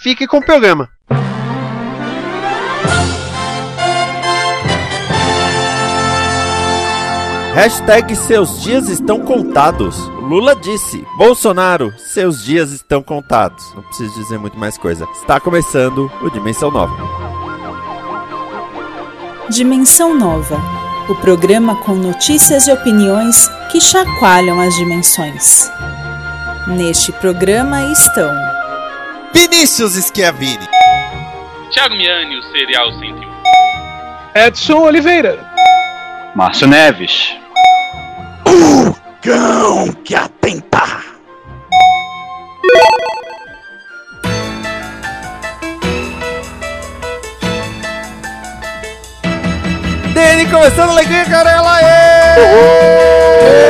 fique com o programa. Hashtag seus dias estão contados. Lula disse. Bolsonaro, seus dias estão contados. Não preciso dizer muito mais coisa. Está começando o Dimensão Nova. Dimensão Nova. O programa com notícias e opiniões que chacoalham as dimensões. Neste programa estão Vinícius Schiavini. Thiago Miani, o Serial 101. Edson Oliveira. Márcio Neves. O cão que atenta. Dene começando a alegria, Carela! Êêêê! Está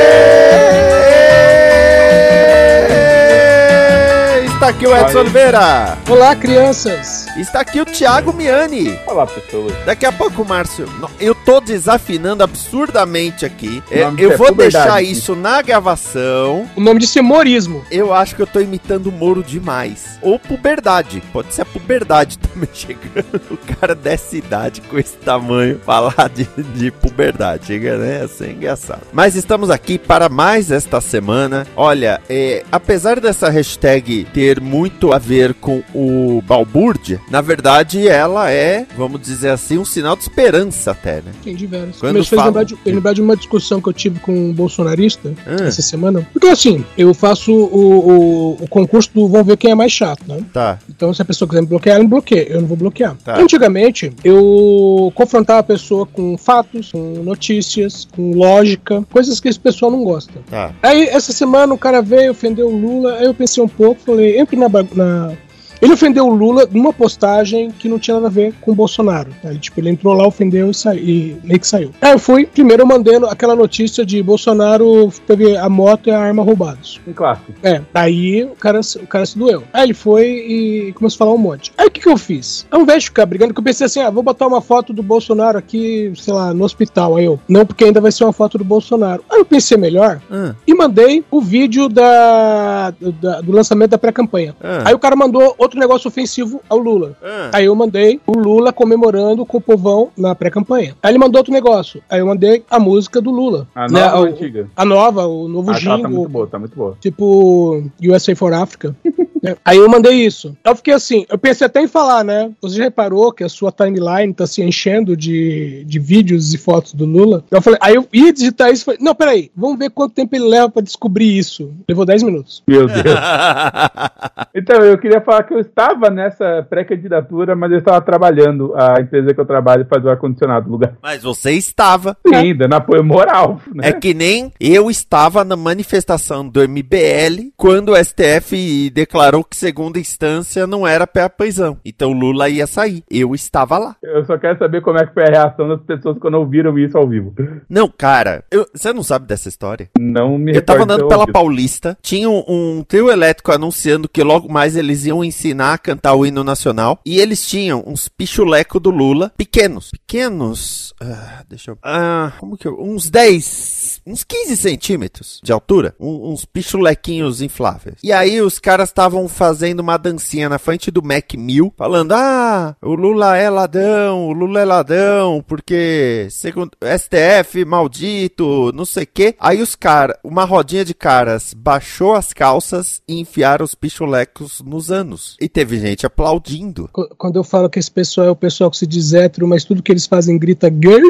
aqui o Edson Oliveira. Olá, crianças. Está aqui o Thiago Miani. Olá, pessoas. Daqui a pouco, Márcio. Eu tô desafinando absurdamente aqui. É, eu é vou deixar isso na gravação. O nome disso é humorismo. Eu acho que eu tô imitando o Moro demais. Ou puberdade. Pode ser a puberdade também chegando. O cara dessa idade com esse tamanho falar de, de puberdade. Chega, né? Assim é engraçado. Mas estamos aqui para mais esta semana. Olha, é, apesar dessa hashtag ter muito a ver com o balbúrdia, na verdade ela é, vamos dizer assim, um sinal de esperança até, né? Tem diversos. Quando Mas fala- lembrar de, lembrar de uma discussão que eu tive com um bolsonarista Ah. essa semana. Porque assim, eu faço o, o, o concurso do Vamos Ver Quem é Mais Chato, né? Tá. Então, se a pessoa quiser me bloquear, ela me bloqueia. Eu não vou bloquear. Tá. Antigamente, eu confrontava a pessoa com fatos, com notícias, com lógica, coisas que esse pessoal não gosta. Tá. Aí, essa semana, o cara veio, ofendeu o Lula. Aí eu pensei um pouco, falei, na. ba- na... Ele ofendeu o Lula numa postagem que não tinha nada a ver com o Bolsonaro. Aí, tipo, ele entrou lá, ofendeu e, sa... e meio que saiu. Aí eu fui, primeiro eu mandei aquela notícia de Bolsonaro teve a moto e a arma roubados. Um clássico. É, aí o cara, o cara se doeu. Aí ele foi e começou a falar um monte. Aí o que, que eu fiz? Ao invés de ficar brigando, que eu pensei assim, ah, vou botar uma foto do Bolsonaro aqui, sei lá, no hospital. Aí eu, não, porque ainda vai ser uma foto do Bolsonaro. Aí eu pensei melhor Ah, e mandei o vídeo da, da- do lançamento da pré-campanha. ah, Aí o cara mandou outro negócio ofensivo ao Lula. ah. Aí eu mandei o Lula comemorando com o povão na pré-campanha. Aí ele mandou outro negócio. Aí eu mandei a música do Lula. A Né, nova a antiga? A nova, o novo Ah, tá, jingle. tá muito boa, tá muito boa. Tipo, USA for Africa. né? Aí eu mandei isso. Eu fiquei assim, eu pensei até em falar, né? Você já reparou que a sua timeline tá se enchendo de, de vídeos e fotos do Lula? Eu falei, aí eu ia digitar isso e falei, não, peraí, vamos ver quanto tempo ele leva pra descobrir isso. Levou 10 minutos. Meu Deus. Então, eu queria falar que eu estava nessa pré-candidatura, mas eu estava trabalhando. A empresa que eu trabalho faz o ar-condicionado no lugar. Mas você estava. Sim, dando apoio moral, né? É que nem eu estava na manifestação do MBL quando o STF declarou que segunda instância não era pé a prisão. Então Lula ia sair. Eu estava lá. Eu só quero saber como é que foi a reação das pessoas quando ouviram isso ao vivo. Não, cara, eu- você não sabe dessa história? Não me Eu tava andando pela. Paulista, tinha um, um trio elétrico anunciando que logo mais eles iam ensinar a cantar o hino nacional. E eles tinham uns pichuleco do Lula, pequenos. Pequenos. ah, deixa eu. Ah, como que eu. Uns 10. Uns 15 centímetros de altura. Um- uns pichulequinhos infláveis. E aí os caras estavam fazendo uma dancinha na frente do Mac 1000, falando: Ah, o Lula é ladrão, o Lula é ladrão, porque segundo STF maldito, não sei o quê. Aí os caras, uma rodinha de caras baixou as calças e enfiaram os pichulecos nos anos. E teve gente aplaudindo. Qu- Quando eu falo que esse pessoal é o pessoal que se diz hétero, mas tudo que eles fazem grita gay.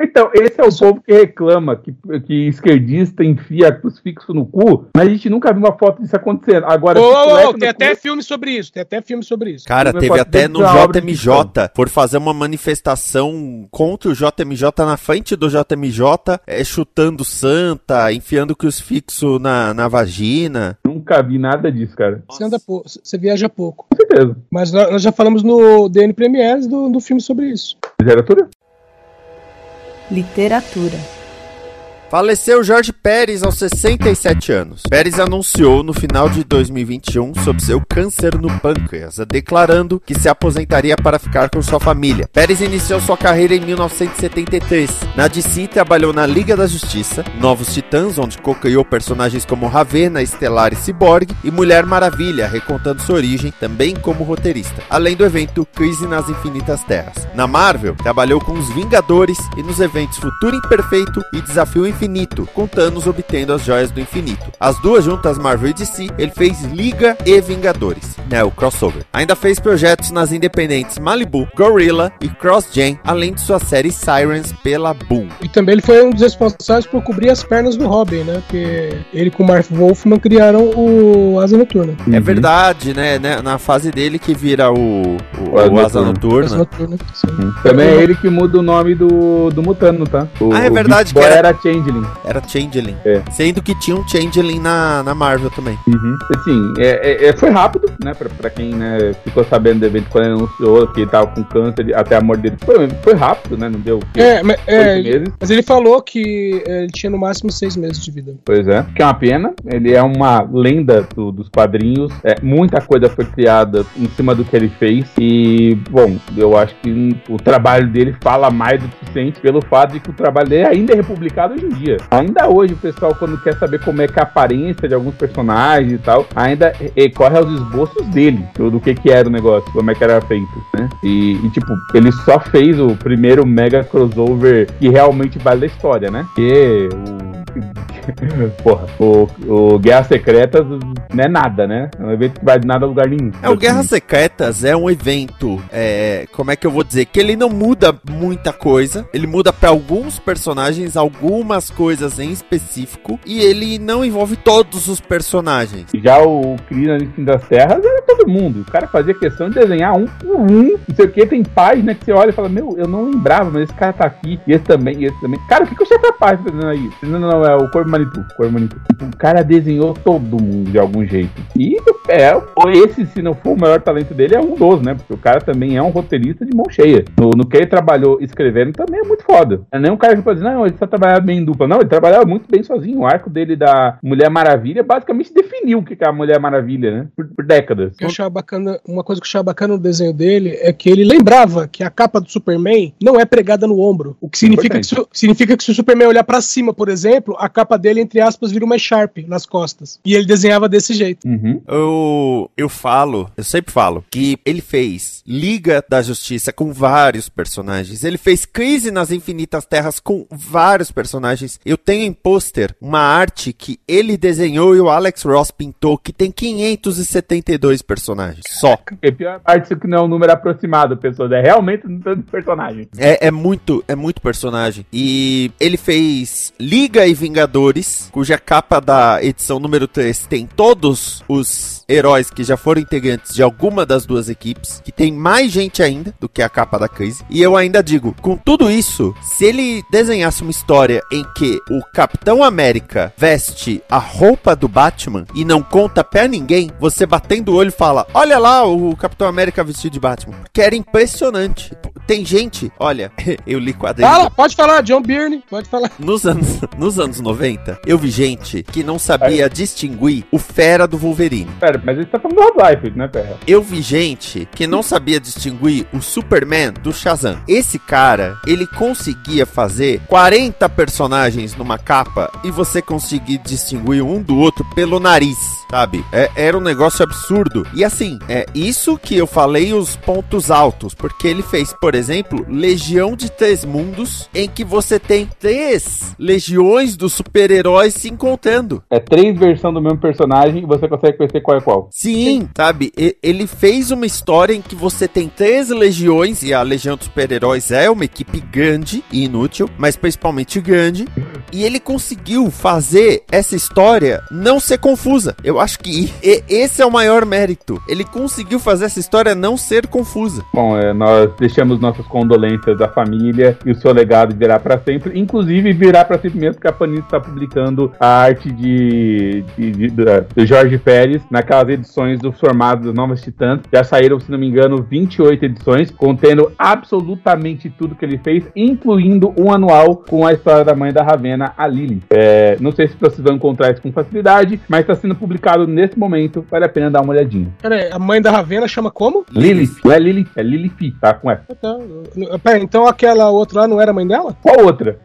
Então, esse é o povo que reclama que, que esquerdista enfia crucifixo no cu, mas a gente nunca viu uma foto disso acontecendo. Agora, ô, no tem cu- até filme sobre isso, tem até filme sobre isso. Cara, Não teve pode até no JMJ. Por fazer uma manifestação contra o JMJ na frente do JMJ, é, chutando santa, enfiando crucifixo na, na vagina. Nunca vi nada disso, cara. Você, anda pou- você viaja pouco. Com certeza. Mas nós nós já falamos no DN Premiers do, do filme sobre isso. Literatura? Literatura. Faleceu Jorge Pérez aos 67 anos. Pérez anunciou no final de 2021 sobre seu câncer no pâncreas, declarando que se aposentaria para ficar com sua família. Pérez iniciou sua carreira em 1973. Na DC trabalhou na Liga da Justiça, Novos Titãs, onde co-criou personagens como Ravena, Estelar e Cyborg, e Mulher Maravilha, recontando sua origem também como roteirista, além do evento Crise nas Infinitas Terras. Na Marvel, trabalhou com os Vingadores e nos eventos Futuro Imperfeito e Desafio Infinito, com Thanos obtendo as joias do infinito. As duas juntas, Marvel e DC, ele fez Liga e Vingadores, né, o crossover. Ainda fez projetos nas independentes Malibu, Gorilla e Cross Gen, além de sua série Sirens pela Boom. E também ele foi um dos responsáveis por cobrir as pernas do Robin, né? Porque ele com o Mark Wolfman criaram o Asa Noturna. É verdade, né, né, na fase dele que vira o, o, O Asa o Asa Asa Noturna. Noturna. sim. Também é ele que muda o nome do, do Mutano, tá? O, Ah, é verdade que era- era Changeling. Era Changeling. É. Sendo que tinha um Changeling na, na Marvel também. Assim, é, é- é- foi rápido, né? Pra, pra quem né, ficou sabendo do evento quando ele anunciou que ele tava com câncer até a morte dele. Foi, foi rápido, né? Não deu? É, mas, é, mas ele falou que é, ele tinha no máximo seis meses de vida. Pois é, que é uma pena. Ele é uma lenda do- dos quadrinhos. É, muita coisa foi criada em cima do que ele fez. E, bom, eu acho que o trabalho dele fala mais do que suficiente pelo fato de que o trabalho dele ainda é republicado hoje em dia. Ainda hoje, o pessoal, quando quer saber como é que é a aparência de alguns personagens e tal, ainda recorre aos esboços dele, do, do que, que era o negócio, como é que era feito, né? E, e, tipo, ele só fez o primeiro mega crossover que realmente vale a história, né? Que o. Porra, o, o Guerra Secretas não é nada, né? É um evento que vai de nada a lugar nenhum. É, o Guerras Secretas é um evento, é, como é que eu vou dizer? Que ele não muda muita coisa, ele muda pra alguns personagens, algumas coisas em específico, e ele não envolve todos os personagens. Já o Krina no Fim das Terras era todo mundo. O cara fazia questão de desenhar um por um. Não sei o que, tem página que você olha e fala: Meu, eu não lembrava, mas esse cara tá aqui, e esse também, e esse também. Cara, o que, que o chefe faz fazendo aí? Não, não, não, é o Corpo Manitou. O cara desenhou todo mundo de algum jeito. E é, esse, se não for o maior talento dele, é um dos, né? Porque o cara também é um roteirista de mão cheia. No, no que ele trabalhou escrevendo também é muito foda. É nem um cara que pode dizer, não, ele só trabalhava bem em dupla. Não, ele trabalhava muito bem sozinho. O arco dele da Mulher Maravilha basicamente definiu o que que é a Mulher Maravilha, né? Por, por décadas. O que eu achava bacana, uma coisa que eu achava bacana no desenho dele é que ele lembrava que a capa do Superman não é pregada no ombro. O que significa que, se, o- significa que se o Superman olhar pra cima, por exemplo, a capa dele, entre aspas, vira uma Sharp nas costas. E ele desenhava desse jeito. Uhum. Eu, eu falo, eu sempre falo, que ele fez Liga da Justiça com vários personagens. Ele fez Crise nas Infinitas Terras com vários personagens. Eu tenho em pôster uma arte que ele desenhou e o Alex Ross pintou, que tem 572 personagens. Só. A pior parte que não é um número aproximado, pessoas. É realmente um tanto de personagem. É, é muito, é muito personagem. E ele fez Liga e Vingadores, cuja capa da edição número 3 tem todos os heróis que já foram integrantes de alguma das duas equipes, que tem mais gente ainda do que a capa da crise. E eu ainda digo, com tudo isso, se ele desenhasse uma história em que o Capitão América veste a roupa do Batman e não conta pra ninguém, você batendo o olho fala: Olha lá o Capitão América vestido de Batman. Que era impressionante. Tem gente, olha, eu li quadrinhos. Fala, pode falar, John Byrne, pode falar. Nos anos, nos anos 90, eu vi gente que não sabia distinguir o fera do Wolverine. Pera, mas ele tá falando do Half-Life, né, Perra? Eu vi gente que não sabia distinguir o Superman do Shazam. Esse cara, ele conseguia fazer 40 personagens numa capa e você conseguir distinguir um do outro pelo nariz. Sabe? É, era um negócio absurdo. E assim, é isso que eu falei os pontos altos, porque ele fez, por exemplo, Legião de Três Mundos, em que você tem três legiões dos super-heróis se encontrando. É três versões do mesmo personagem e você consegue conhecer qual é qual. Sim, sabe? E- Ele fez uma história em que você tem três legiões, e a Legião dos Super-Heróis é uma equipe grande e inútil, mas principalmente grande. E ele conseguiu fazer essa história não ser confusa. Eu acho que e- esse é o maior mérito. Ele conseguiu fazer essa história não ser confusa. Bom, é, nós deixamos nossas condolências à família e o seu legado virá pra sempre. Inclusive, virá pra sempre mesmo que a Panini está publicando a arte de, de, de- do Jorge Pérez naquelas edições do formato das Novas Titãs. Já saíram, se não me engano, 28 edições, contendo absolutamente tudo que ele fez, incluindo um anual com a história da mãe da Ravena, a Lily. É, não sei se vocês vão encontrar isso com facilidade, mas está sendo publicado nesse momento. Vale a pena dar uma olhadinha. Pera aí, a mãe da Ravena chama como? Lilith, não é Lilith, é Lilith, tá? Com F. Ah, tá. Pera, então aquela outra lá não era a mãe dela? Qual outra?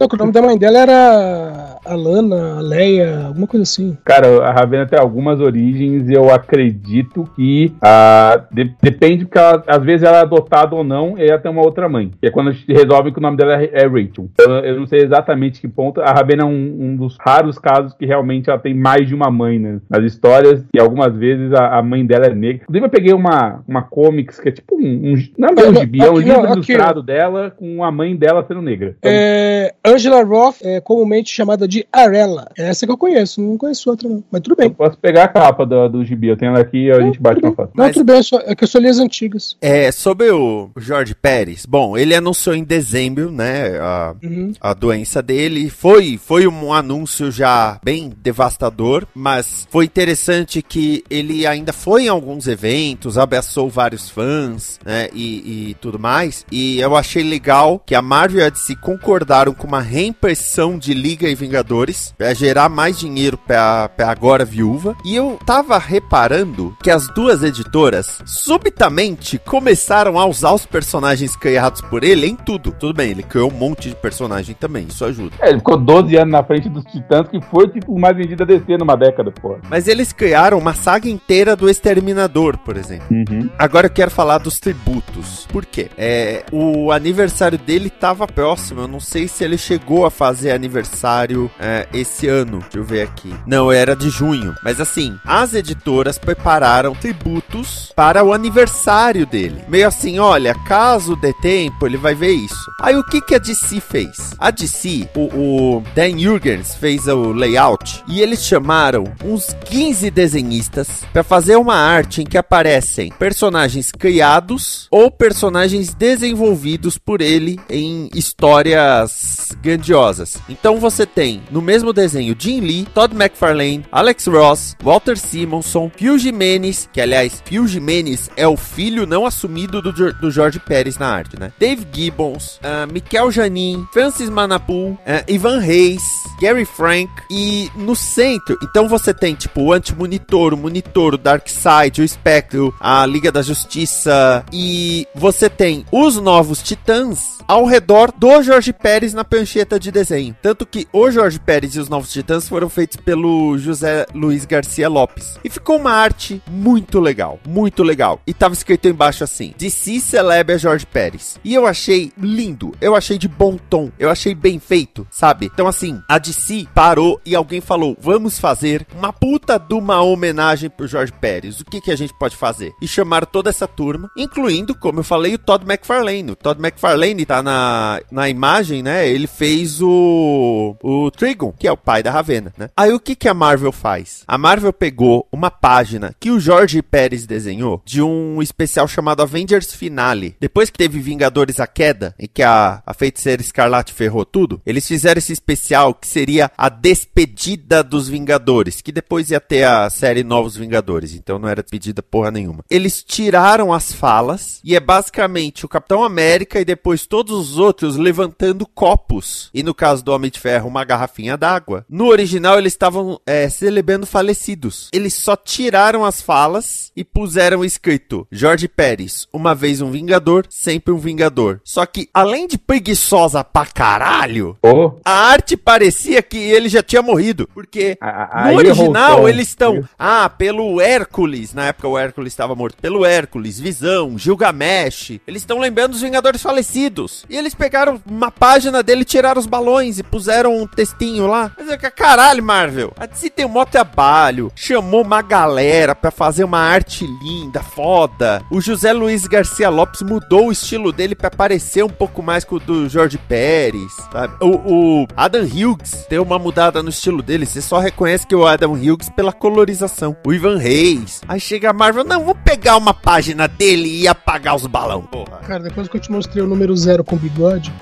Não, o nome da mãe dela era Alana, Leia, alguma coisa assim. Cara, a Ravena tem algumas origens e eu acredito que ah, de- depende, porque ela- às vezes ela é adotada ou não, e ela tem uma outra mãe. Que é quando a gente resolve que o nome dela é, é Rachel. Eu, eu não sei exatamente que ponto. A Ravena é um, um dos raros casos que realmente ela tem mais de uma mãe né, nas histórias, e algumas vezes a, a mãe dela é negra. Inclusive, eu peguei uma, uma comics que é tipo um. um não é um gibi, é um aqui, livro ilustrado dela com a mãe dela sendo negra. Então, É, Angela Roth é comumente chamada de Arella. É essa que eu conheço, não conheço outra não. Mas tudo eu bem. posso pegar a capa do, do gibi, eu tenho ela aqui e a gente bate uma foto. Não, Mas- tudo bem, é só- é que eu só li as antigas. É, sobre o Jorge Pérez, bom, ele anunciou em dezembro, né, a, Uhum. a doença dele. Foi, foi um anúncio já bem devastador, mas foi interessante que ele ainda foi em alguns eventos, abraçou vários fãs, né, e, e tudo mais. E eu achei legal que a Marvel e a DC concordaram com uma reimpressão de Liga e Vingadores pra gerar mais dinheiro pra agora viúva. E eu tava reparando que as duas editoras subitamente começaram a usar os personagens criados por ele em tudo. Tudo bem, ele criou um monte de personagem também, isso ajuda. É, ele ficou 12 anos na frente dos Titãs, que foi tipo mais vendido a DC numa década, pô. Mas eles criaram uma saga inteira do Exterminador, por exemplo. Uhum. Agora eu quero falar dos tributos. Por quê? É, o aniversário dele tava próximo. Eu não sei se ele chegou a fazer aniversário é, esse ano. Deixa eu ver aqui. Não, era de junho. Mas assim, as editoras prepararam tributos para o aniversário dele. Meio assim, olha, caso dê tempo, ele vai ver isso. Aí o que, que a DC fez? A DC, o, o Dan Jurgens fez o layout e eles chamaram uns 15 desenhistas para fazer uma arte em que aparecem personagens criados ou personagens desenvolvidos por ele em histórias grandiosas. Então você tem no mesmo desenho Jim Lee, Todd McFarlane, Alex Ross, Walter Simonson, Phil Jimenez, que aliás Phil Jimenez é o filho não assumido do, do Jorge Pérez na arte, né? Dave Gibbons, ah, Mikel Janin, Francis Manapu, ah, Ivan Reis, Gary Frank e no centro, então você tem tipo o Anti-Monitor, o Monitor, o Darkseid, o Espectro, a Liga da Justiça e você tem os novos Titãs ao redor do Jorge Pérez na prancheta de desenho. Tanto que o Jorge Pérez e os novos Titãs foram feitos pelo José Luiz Garcia Lopes. E ficou uma arte muito legal, muito legal. E tava escrito embaixo assim: DC celebra Jorge Pérez. E eu achei lindo, eu achei de bom tom, eu achei bem feito, sabe? Então assim, a DC parou e alguém falou: "Vamos fazer uma puta de uma homenagem pro Jorge Pérez. O que que a gente pode fazer?" E chamaram toda essa turma, incluindo, como eu falei, o Todd McFarlane. O Todd McFarlane tá na, na imagem, né? Ele fez o o Trigon, que é o pai da Ravena, né? Aí o que que a Marvel faz? A Marvel pegou uma página que o Jorge Pérez desenhou de um especial chamado Avengers Finale. Depois que teve Vingadores a Queda, em que a, a feiticeira Escarlate ferrou tudo, eles fizeram esse especial que seria a despedida dos Vingadores, que depois ia ter a série Novos Vingadores, então não era despedida porra nenhuma. Eles tiraram as falas e é basicamente o Capitão América e depois todos os outros levantando copos. E no caso do Homem de Ferro, uma garrafinha d'água. No original, eles estavam é, celebrando falecidos. Eles só tiraram as falas e puseram escrito Jorge Pérez, uma vez um Vingador, sempre um Vingador. Só que, além de preguiçosa pra caralho, Pô, a arte parecia que ele já tinha morrido. Porque a- a- no original, É, ou eles estão. Ah, pelo Hércules. Na época o Hércules estava morto. Pelo Hércules, Visão, Gilgamesh. Eles estão lembrando os Vingadores falecidos. E eles pegaram uma página dele, tiraram os balões e puseram um textinho lá. Mas é que caralho, Marvel. A DC tem um maior trabalho. Chamou uma galera pra fazer uma arte linda, foda. O José Luiz Garcia Lopes mudou o estilo dele pra parecer um pouco mais com o do Jorge Pérez, sabe? O, o Adam Hughes deu uma mudada no estilo dele. Você só reconhece que o Adam Hughes pela colorização. O Ivan Reis. Aí chega a Marvel, não, vou pegar uma página dele e apagar os balão. Porra. Cara, depois que eu te mostrei o número zero com bigode,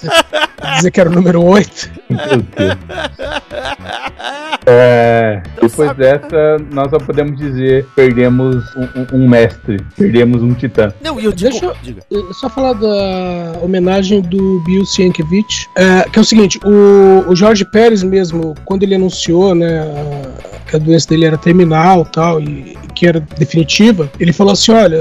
dizer que era o número 8. Meu Deus. É, Então depois sabe- dessa, nós só podemos dizer perdemos um, um- um mestre, perdemos um titã. Não, e eu digo. Deixa eu- Diga. Só falar da homenagem do Bill Sienkiewicz, é, que é o seguinte, o, o Jorge Pérez mesmo, quando ele anunciou, né, que a doença dele era terminal tal, e, que era definitiva, ele falou assim, olha,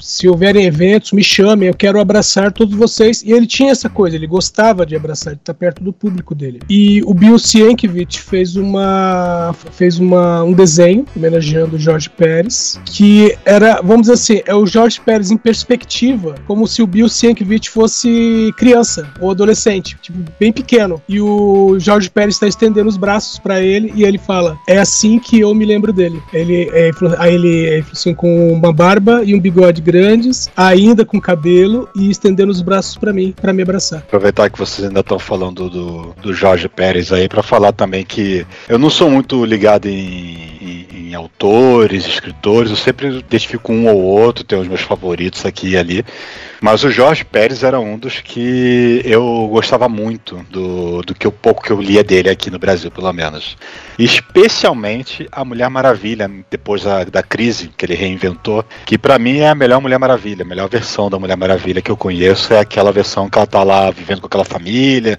se houverem eventos, me chamem, eu quero abraçar todos vocês. E ele tinha essa coisa, ele gostava de abraçar, de estar perto do público dele. E o Bill Sienkiewicz fez uma fez uma, um desenho homenageando o Jorge Pérez, que era, vamos dizer assim, é o Jorge Pérez em perspectiva, como se o Bill Sienkiewicz fosse criança ou adolescente, tipo, bem pequeno. E o Jorge Pérez está estendendo os braços para ele e ele fala: "É assim que eu me lembro dele". Ele é, aí ele, falou assim com uma barba e um bigode grandes, ainda com cabelo e estendendo os braços para mim, para me abraçar. Aproveitar que vocês ainda estão falando do, do Jorge Pérez aí para falar também que eu não sou muito ligado em, em- em autores, escritores, eu sempre identifico um ou outro, tenho os meus favoritos aqui e ali. Mas o Jorge Pérez era um dos que eu gostava muito do, do que o pouco que eu lia dele aqui no Brasil, pelo menos. Especialmente a Mulher Maravilha, depois da, da crise que ele reinventou, que pra mim é a melhor Mulher Maravilha, a melhor versão da Mulher Maravilha que eu conheço é aquela versão que ela tá lá vivendo com aquela família,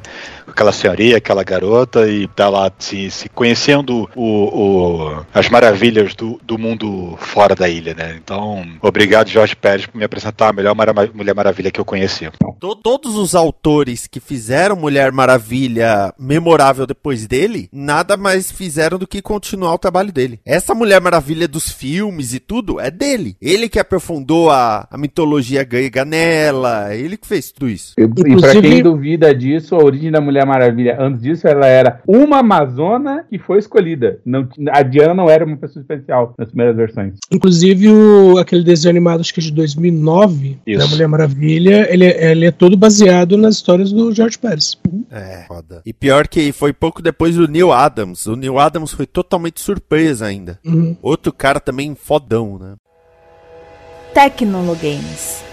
aquela senhoria, aquela garota, e tá lá se, se conhecendo o, o- as maravilhas do, do mundo fora da ilha, né? Então, obrigado, Jorge Pérez, por me apresentar a melhor Mara- Mulher Maravilha que eu conheci. To- todos os autores que fizeram Mulher Maravilha memorável depois dele, nada mais fizeram do que continuar o trabalho dele. Essa Mulher Maravilha dos filmes e tudo é dele. Ele que aprofundou a, a mitologia grega nela, ele que fez tudo isso. E, e pra Inclusive- quem duvida disso, a origem da Mulher Maravilha, antes disso, ela era uma Amazona que foi escolhida. Não, a Diana não era uma pessoa especial nas primeiras versões. Inclusive, o, aquele desenho animado, acho que é de 2009, Isso. da Mulher Maravilha, ele, é- ele é todo baseado nas histórias do George Pérez. É, foda. E pior que foi pouco depois do Neil Adams. O Neil Adams foi totalmente surpresa ainda. Uhum. Outro cara também fodão, né? Tecnologames.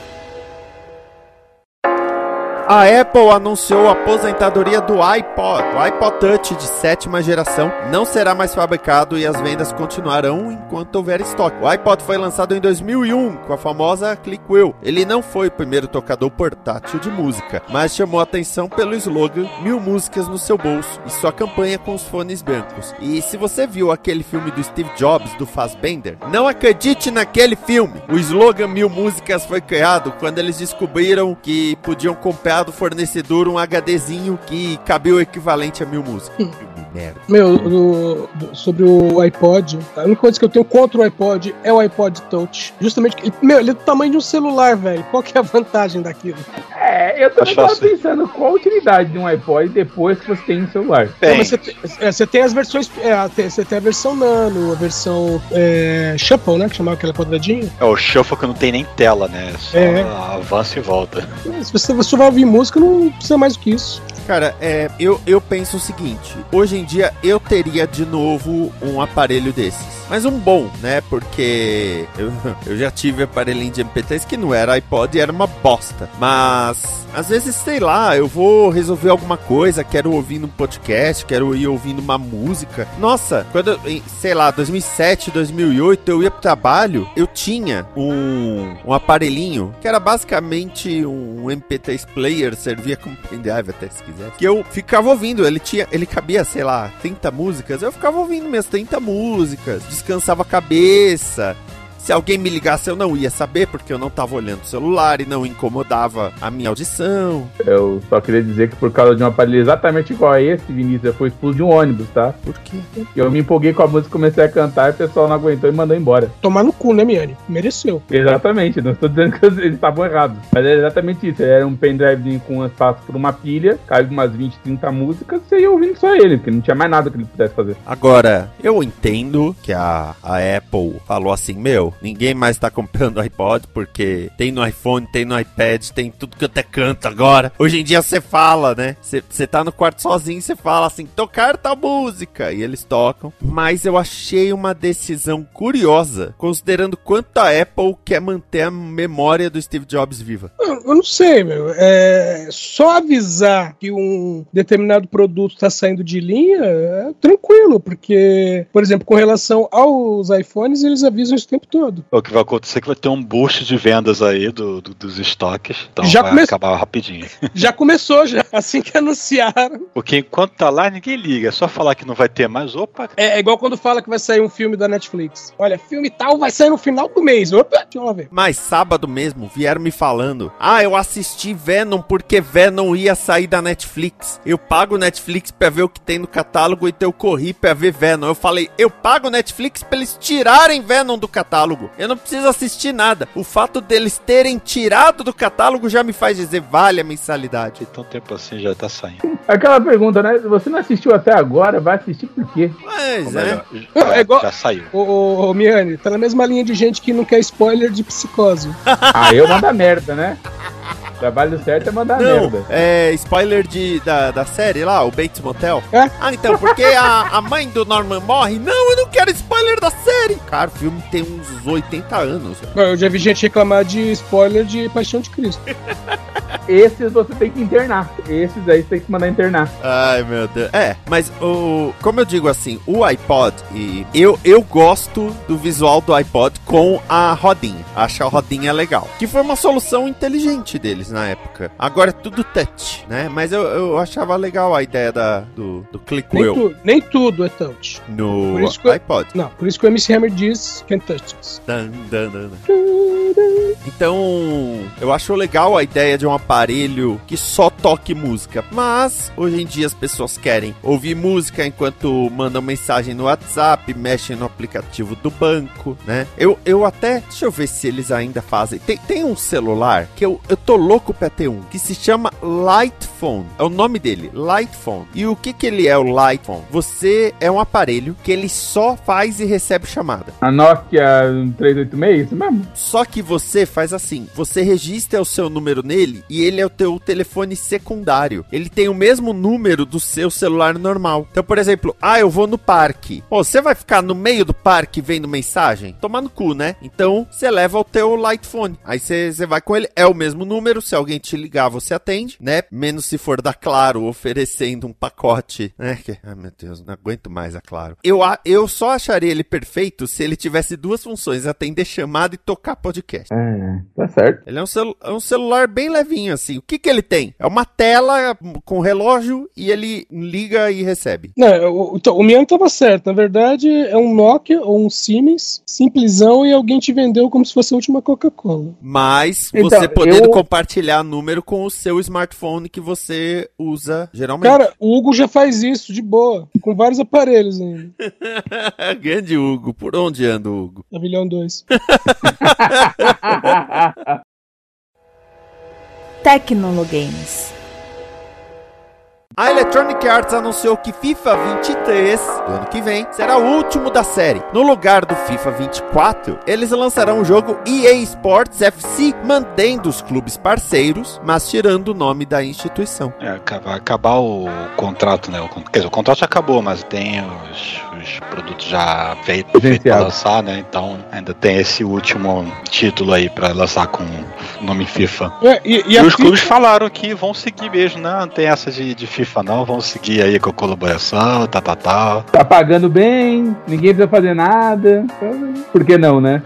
A Apple anunciou a aposentadoria do iPod. O iPod Touch de sétima geração não será mais fabricado e as vendas continuarão enquanto houver estoque. O iPod foi lançado em 2001 com a famosa Click Wheel. Ele não foi o primeiro tocador portátil de música, mas chamou atenção pelo slogan Mil músicas no seu bolso e sua campanha com os fones brancos. E se você viu aquele filme do Steve Jobs do Fassbender, não acredite naquele filme. O slogan Mil músicas foi criado quando eles descobriram que podiam comprar do fornecedor um HDzinho que cabia o equivalente a mil músicas. Merda. Meu, do- do- sobre o iPod, a única coisa que eu tenho contra o iPod é o iPod Touch. Justamente, meu, ele é do tamanho de um celular, velho. Qual que é a vantagem daquilo? É, eu também Acho tava assim. pensando qual a utilidade de um iPod depois que você tem no celular. Não, Bem, mas você, tem- é, você tem as versões. é, você tem a versão nano, a versão é, Shuffle, né? Que chamava aquela quadradinha. é o Shuffle que não tem nem tela, né? Só É. avança e volta. Se você, você vai ouvir música, não precisa mais do que isso. Cara, é, eu, eu penso o seguinte: hoje em dia eu teria de novo um aparelho desses. Mas um bom, né? Porque eu, eu já tive aparelhinho de MP3 que não era iPod e era uma bosta. Mas às vezes, sei lá, eu vou resolver alguma coisa, quero ouvir um podcast, quero ir ouvindo uma música. Nossa, quando, sei lá, 2007, 2008, eu ia pro trabalho, eu tinha um, um aparelhinho que era basicamente um MP3 player, servia como pendrive até quiser. Que eu ficava ouvindo, ele tinha, ele cabia, sei lá, 30 músicas, eu ficava ouvindo minhas 30 músicas, descansava a cabeça. Se alguém me ligasse, eu não ia saber, porque eu não tava olhando o celular e não incomodava a minha audição. Eu só queria dizer que por causa de um aparelho exatamente igual a esse, Vinícius, eu fui expulso de um ônibus, tá? Por quê? Eu me empolguei com a música, comecei a cantar e o pessoal não aguentou e mandou embora. Tomar no cu, né, Miane? Mereceu. Exatamente, não estou dizendo que eles estavam errados. Mas é exatamente isso. Era um pendrive com espaço por uma pilha, cabe umas 20, 30 músicas, você ia ouvindo só ele, porque não tinha mais nada que ele pudesse fazer. Agora, eu entendo que a, a Apple falou assim: meu, ninguém mais tá comprando iPod porque tem no iPhone, tem no iPad, tem tudo que até canto agora. Hoje em dia você fala, né? Você tá no quarto sozinho você fala assim: tocar tal música. E eles tocam. Mas eu achei uma decisão curiosa, considerando quanto a Apple quer manter a memória do Steve Jobs viva. Eu, eu não sei, meu. É, só avisar que um determinado produto está saindo de linha é tranquilo, porque, por exemplo, com relação aos iPhones, eles avisam isso o tempo todo. O que vai acontecer é que vai ter um boost de vendas aí do, do- dos estoques. Então Já vai come- acabar rapidinho. Já começou, já. Assim que anunciaram. Porque enquanto tá lá, ninguém liga. É só falar que não vai ter mais. Opa, É, é igual quando fala que vai sair um filme da Netflix. Olha, filme tal vai sair no final do mês. Opa, deixa eu ver. Mas sábado mesmo vieram me falando: Ah, eu assisti Venom porque Venom ia sair da Netflix. Eu pago Netflix pra ver o que tem no catálogo, então eu corri pra ver Venom. Eu falei: Eu pago Netflix pra eles tirarem Venom do catálogo. Eu não preciso assistir nada. O fato deles terem tirado do catálogo já me faz dizer: Vale a mensalidade. então tempo assim já tá saindo. Aquela pergunta, né? Você não assistiu até agora, vai assistir por quê? Mas Ou é. melhor, É já, igual- já saiu. Ô, ô, ô, Miane, tá na mesma linha de gente que não quer spoiler de psicose. Ah, eu mando a merda, né? Trabalho certo é mandar Não, merda. é spoiler de, da, da série lá, o Bates Motel. É? Ah, então, porque a, a mãe do Norman morre? Não, eu não quero spoiler da série. Cara, o filme tem uns 80 anos. Eu já vi gente reclamar de spoiler de Paixão de Cristo. Esses você tem que internar. Esses aí você tem que mandar internar. Ai, meu Deus. É, mas o. Como eu digo assim, o iPod, e eu, eu gosto do visual do iPod com a rodinha. Acho a rodinha legal. Que foi uma solução inteligente deles na época. Agora é tudo touch, né? Mas eu, eu achava legal a ideia da, do, do click Nem, wheel tu- nem tudo é touch. no eu- iPod. Não, por isso que o MC Hammer diz can't touch dan. Então, eu acho legal a ideia de um aparelho que só toque música, mas hoje em dia as pessoas querem ouvir música enquanto mandam mensagem no WhatsApp, mexem no aplicativo do banco, né? Eu, eu até, deixa eu ver se eles ainda fazem. Tem, tem um celular que eu, eu tô louco pra ter um, que se chama Light Phone. É o nome dele, Light Phone. E o que que ele é o Light Phone? Você é um aparelho que ele só faz e recebe chamada. A Nokia 386, isso mesmo? Só que você faz assim, você registra o seu número nele e ele é o teu telefone secundário. Ele tem o mesmo número do seu celular normal. Então, por exemplo, ah, eu vou no parque. Pô, você vai ficar no meio do parque vendo mensagem? Tomar no cu, né? Então, você leva o teu light phone. Aí você vai com ele, é o mesmo número, se alguém te ligar, você atende, né? Menos se for da Claro oferecendo um pacote, né? Que, ai meu Deus, não aguento mais a Claro. Eu, a- eu só acharia ele perfeito se ele tivesse duas funções, atender chamada e tocar podcast. É, tá certo. Ele é um, celu- é um celular bem levinho, assim. O que que ele tem? É uma tela com relógio e ele liga e recebe. Não, o, então, o Miane tava certo. Na verdade, é um Nokia ou um Siemens, simplesão, e alguém te vendeu como se fosse a última Coca-Cola. Mas Então, você podendo eu- compartilhar número com o seu smartphone que você usa geralmente. Cara, o Hugo já faz isso de boa, com vários aparelhos ainda. Grande Hugo. Por onde anda o Hugo? Pavilhão 2. Tecnologames. A Electronic Arts anunciou que FIFA 23, do ano que vem, será o último da série. No lugar do FIFA 24, eles lançarão o jogo EA Sports FC, mantendo os clubes parceiros, mas tirando o nome da instituição. É, aca- vai acabar o contrato, né? O, quer dizer, o contrato já acabou, mas tem os, os produtos já feitos Licenciado. lançar, né? Então ainda tem esse último título aí pra lançar com o nome FIFA. É, e, e E, os FIFA- clubes falaram que vão seguir mesmo, né? Não tem essa de, de FIFA não, vamos seguir aí com a colaboração, tal, tal, tal. Tá pagando bem, ninguém precisa fazer nada. Por que não, né?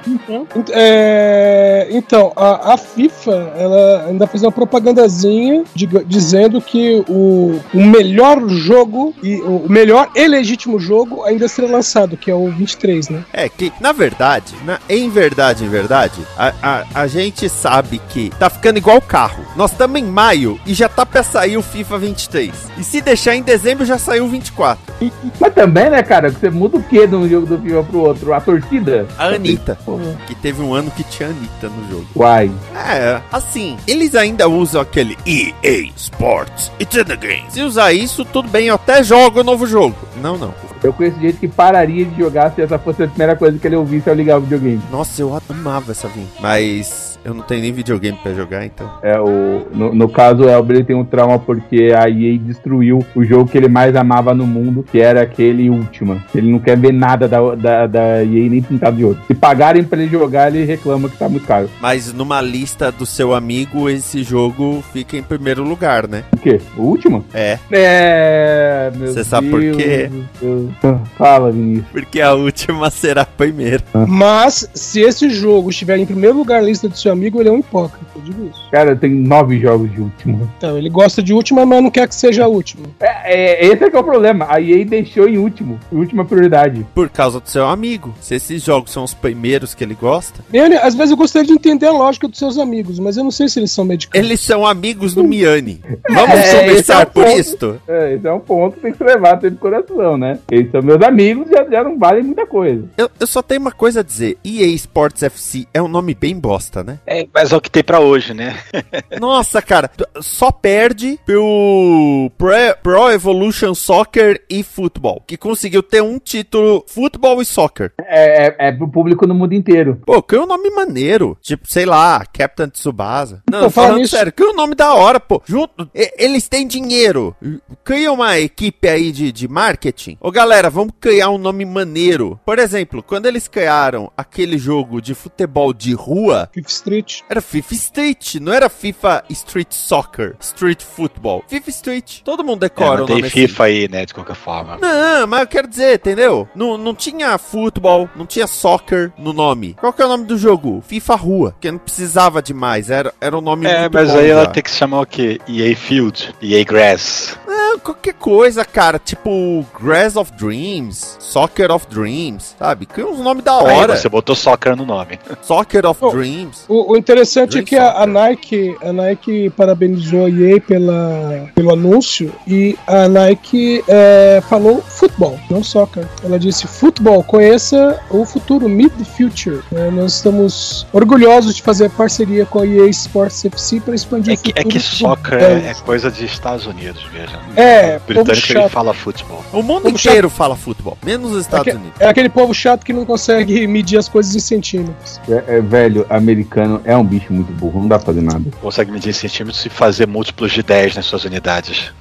É, então, a, a FIFA, ela ainda fez uma propagandazinha diga- dizendo que o, o melhor jogo e o melhor e legítimo jogo ainda será lançado, que é o 23, né? É que, na verdade, na- em verdade, em verdade, a, a, a gente sabe que tá ficando igual carro. Nós estamos em maio e já tá pra sair o FIFA 23. E se deixar em dezembro já saiu o 24. Mas também, né, cara, que você muda o que de um jogo do FIFA pro outro? A torcida? A Anitta, que teve um ano que tinha Anitta no jogo. Uai. É, assim, eles ainda usam aquele EA Sports, it's in the game. Se usar isso, tudo bem, eu até jogo o novo jogo. Não, não. Eu conheço gente que pararia de jogar se essa fosse a primeira coisa que ele ouvisse ao ligar o videogame. Nossa, eu amava essa vinha. Mas eu não tenho nem videogame pra jogar, então. É, o, no, no caso, o Elber ele tem um trauma porque a EA destruiu o jogo que ele mais amava no mundo, que era aquele Ultima. Ele não quer ver nada da, da, da EA nem pintado de outro. Se pagarem pra ele jogar, ele reclama que tá muito caro. Mas numa lista do seu amigo, esse jogo fica em primeiro lugar, né? O quê? O Ultima? É, É, meu Cê sabe por quê? Ah, Fala, Vinícius. porque a última será a primeira. Mas, se esse jogo estiver em primeiro lugar na lista do seu amigo, ele é um hipócrita, eu digo isso. Cara, tem nove jogos de Ultima. Então, ele gosta de última, mas não quer que seja a última. É, é, esse é que é o problema. A EA deixou em último. Última prioridade. Por causa do seu amigo. Se esses jogos são os primeiros que ele gosta, Ele, às vezes eu gostaria de entender a lógica dos seus amigos, mas eu não sei se eles são medicados. eles são amigos do Miani. Vamos É, esse é começar o por ponto. isto? É, esse é um ponto que tem que se levar sempre pro coração, né? Eles são meus amigos já, já não valem muita coisa. Eu, eu só tenho uma coisa a dizer. EA Sports FC é um nome bem bosta, né? É, mas é o que tem pra hoje, né? Nossa, cara, só perde pro Pro, Pro Evolution Soccer e Futebol, que conseguiu ter um título Futebol e Soccer. É, é, é pro público no mundo inteiro. Pô, que é um nome maneiro. Tipo, sei lá, Captain Tsubasa. Não, Pô, falando falando nisso- sério, que é um nome da hora, pô. Junto, e- eles têm dinheiro. Cria uma equipe aí de, de marketing. Ô, galera, vamos criar um nome maneiro. Por exemplo, quando eles criaram aquele jogo de futebol de rua, Fifth Street. era FIFA Street, não era FIFA Street Soccer, Street Football. FIFA Street. Todo mundo É, decora mas o tem nome assim. FIFA aí, né, de qualquer forma. Não, mas eu quero dizer, entendeu? Não, não tinha futebol, não tinha soccer no nome. Qual que é o nome do jogo? FIFA Rua, porque não precisava demais, era, era um nome É, muito mas bom aí ela já. tem que se chamar o quê? EA Field, EA Grass. Não, qualquer coisa, cara, tipo Grass of Dreams, Soccer of Dreams, sabe? Que uns nomes da Aí hora. você botou soccer no nome. Soccer of Oh. Dreams. O, o interessante é Dream que a, a. Nike, a Nike parabenizou a EA pela, pelo anúncio e a Nike é, falou futebol, não soccer. Ela disse futebol, conheça o futuro, meet the future. É, nós estamos orgulhosos de fazer parceria com a EA Sports FC para expandir É o que, futuro. é que soccer é, é coisa de Estados Unidos, veja. É, o britânico povo ele chato. fala futebol. O mundo inteiro fala futebol, menos os Estados Aque- Unidos. É aquele povo chato que não consegue medir as coisas em centímetros. É, é, velho, americano é um bicho muito burro, não dá pra fazer nada. Consegue medir em centímetros e fazer múltiplos de 10 nas suas unidades.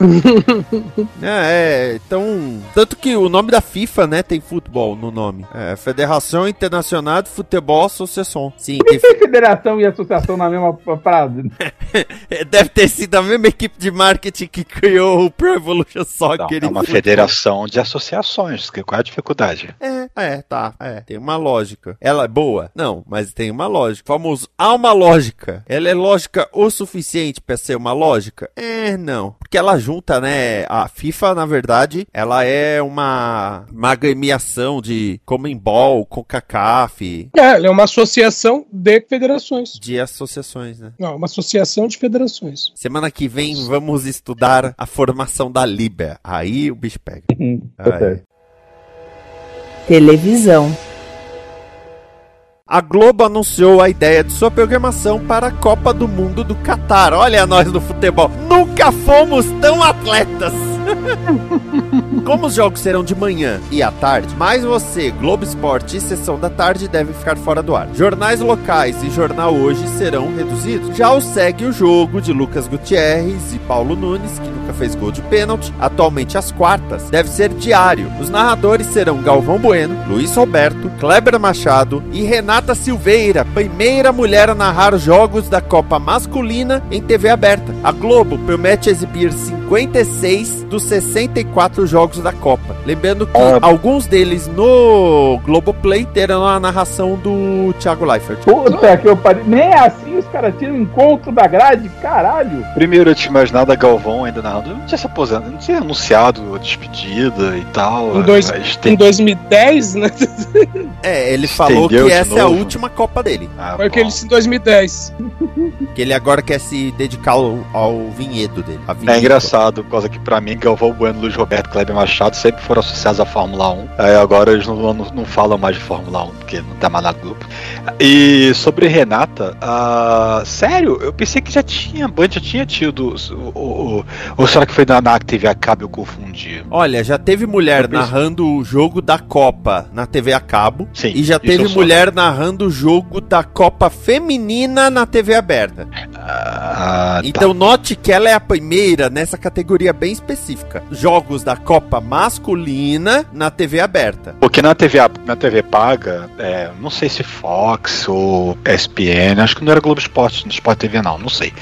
É, é, então. Tanto que o nome da FIFA, né, tem futebol no nome. É, Federação Internacional de Futebol Associação. Sim, tem, Tem federação e associação na mesma frase. deve ter sido a mesma equipe de marketing que criou o Pro Evolution Não, Soccer. é uma federação de associações. que- Qual é a dificuldade? É, é, tá. É, tem uma lógica. Ela é boa? Não, mas tem uma lógica. Famoso, há uma lógica. Ela é lógica o suficiente pra ser uma lógica? É, não. Porque ela junta, né? A FIFA, na verdade, ela é uma, uma agremiação de Comembol, CONCACAF, É, ela é uma associação de federações. de associações, né? Não, uma associação de federações. Semana que vem vamos estudar a formação da Libra. Aí o bicho pega. Aí. certo. Televisão. A Globo anunciou a ideia de sua programação para a Copa do Mundo do Catar. Olha nós no futebol. Nunca fomos tão atletas. Como os jogos serão de manhã e à tarde, mais você, Globo Esporte e Sessão da Tarde devem ficar fora do ar. Jornais locais e Jornal Hoje serão reduzidos. Já o Segue o Jogo de Lucas Gutierrez e Paulo Nunes, que nunca fez gol de pênalti, atualmente às quartas, deve ser diário. Os narradores serão Galvão Bueno, Luiz Roberto, Kleber Machado e Renata Silveira, primeira mulher a narrar jogos da Copa Masculina em TV aberta. A Globo promete exibir 56 dos 64 jogos da Copa. Lembrando que Ah. alguns deles no Globoplay terão a narração do Thiago Leifert. Puta que eu parei. Nem assim os caras tiram encontro da grade, caralho. Primeiro eu tinha imaginado a Galvão ainda narrando. Não tinha se aposentado, não tinha anunciado a despedida e tal. Em dois- Mas Em tem- 2010, né? É, ele falou Estendeu que essa é a novo. última Copa dele. Ah, Foi bom. que ele disse em 2010. Que ele agora quer se dedicar ao, ao vinhedo dele. a É engraçado, por causa que pra mim, Galvão Bueno, Luiz Roberto Kleber Machado sempre foram associados à Fórmula 1. Aí agora eles não, não, não falam mais de Fórmula 1, porque não tá mais na grupo. E sobre Renata, ah, sério, eu pensei que já tinha, Band já tinha tido. o- o- o- ou será que foi na, na TV a cabo eu confundi? Olha, já teve mulher pensei- narrando o jogo da Copa na TV a cabo. Sim. E já teve mulher narrando o jogo da Copa Feminina na TV aberta. Ah, tá. Então note que ela é a primeira nessa categoria bem específica. Jogos da Copa masculina na TV aberta. Porque na TV, na TV paga, é, não sei se Fox ou ESPN, acho que não era Globo Esporte, no Sport TV não, não sei.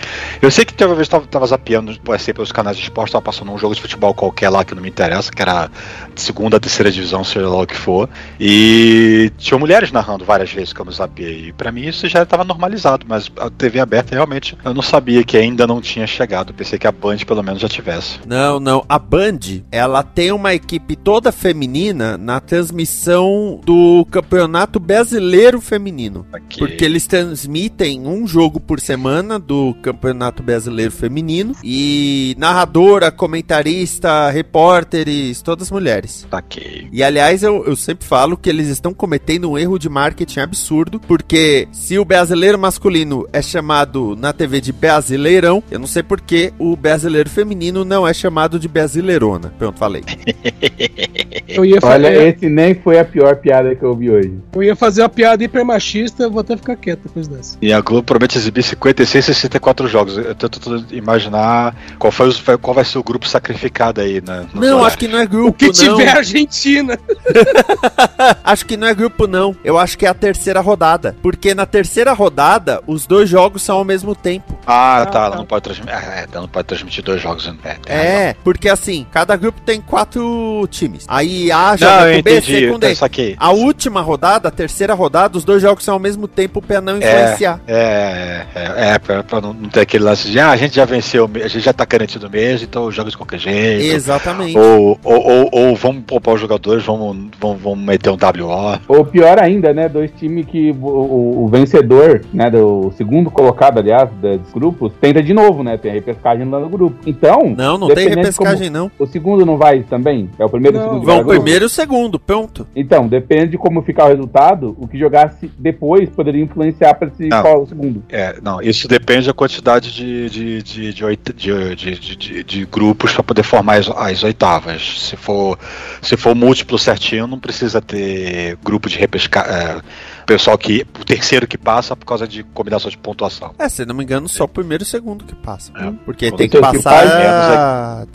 Eu sei que teve uma vez que tava, tava zapeando, pode ser pelos canais de esporte, tava passando um jogo de futebol qualquer lá que não me interessa, que era de segunda, terceira divisão, seja lá o que for. E tinha mulheres narrando várias vezes que eu me zapeei. E pra mim isso já estava normalizado, mas a TV aberta realmente eu não sabia que ainda não tinha chegado. Pensei que a Band pelo menos já tivesse. Não, não. A Band, ela tem uma equipe toda feminina na transmissão do Campeonato Brasileiro Feminino. Aqui. Porque eles transmitem um jogo por semana do Campeonato Brasileiro Feminino. E narradora, comentarista, repórteres, todas mulheres. Ok. E aliás, eu, eu sempre falo que eles estão cometendo um erro de marketing absurdo, porque se o brasileiro masculino é chamado na TV de brasileirão, eu não sei por que o brasileiro feminino não é chamado de brasileirona. Pronto, falei. Eu ia, fa- Olha, esse nem foi a pior piada que eu ouvi hoje. eu ia fazer uma piada hipermachista, vou até ficar quieto depois dessa. E a Globo promete exibir 56, 64 jogos. Eu tô tentando imaginar qual, foi, qual vai ser o grupo sacrificado aí, né? Não, acho que não é grupo, O que não. tiver Argentina. Acho que não é grupo, não. Eu acho que é a terceira rodada. Porque na terceira rodada, os dois jogos são ao mesmo tempo. Ah, tá. Ah, Ela tá. não pode transmitir. É, ela não pode transmitir dois jogos. É, tem razão. É, porque assim, cada grupo tem quatro times. Aí A Não, joga eu com B, entendi. C com D. Saquei. A última rodada, a terceira rodada, os dois jogos são ao mesmo tempo pra não influenciar. É, é, é, é pra, pra não, não ter aquele lance de ah, a gente já venceu, a gente já tá garantido mesmo, então joga de qualquer jeito. Exatamente. Ou, ou, ou, ou vamos poupar os jogadores, vamos, vamos, vamos meter um WO. Ou pior ainda, né? Dois times que o, o- o vencedor, né? Do segundo colocado, aliás, dos grupos, tenta de novo, né? Tem a repescagem lá no grupo. Então. Não, não tem dependendo não. O segundo não vai também? É o primeiro e o Não, segundo? Vão grupo? primeiro e o segundo, pronto. Então, depende de como ficar o resultado, o que jogasse depois poderia influenciar para se Não. qual é o segundo. É, não, isso depende da quantidade de, de, de, de, de, de, de- de- de grupos para poder formar as, as oitavas. Se for, se for múltiplo certinho, não precisa ter grupo de repescar. É, pessoal que. O terceiro que passa por causa de combinação de pontuação. É, se não me engano, só o primeiro e o segundo que passam. É. Porque Quando tem que tem que passar faz 16. É,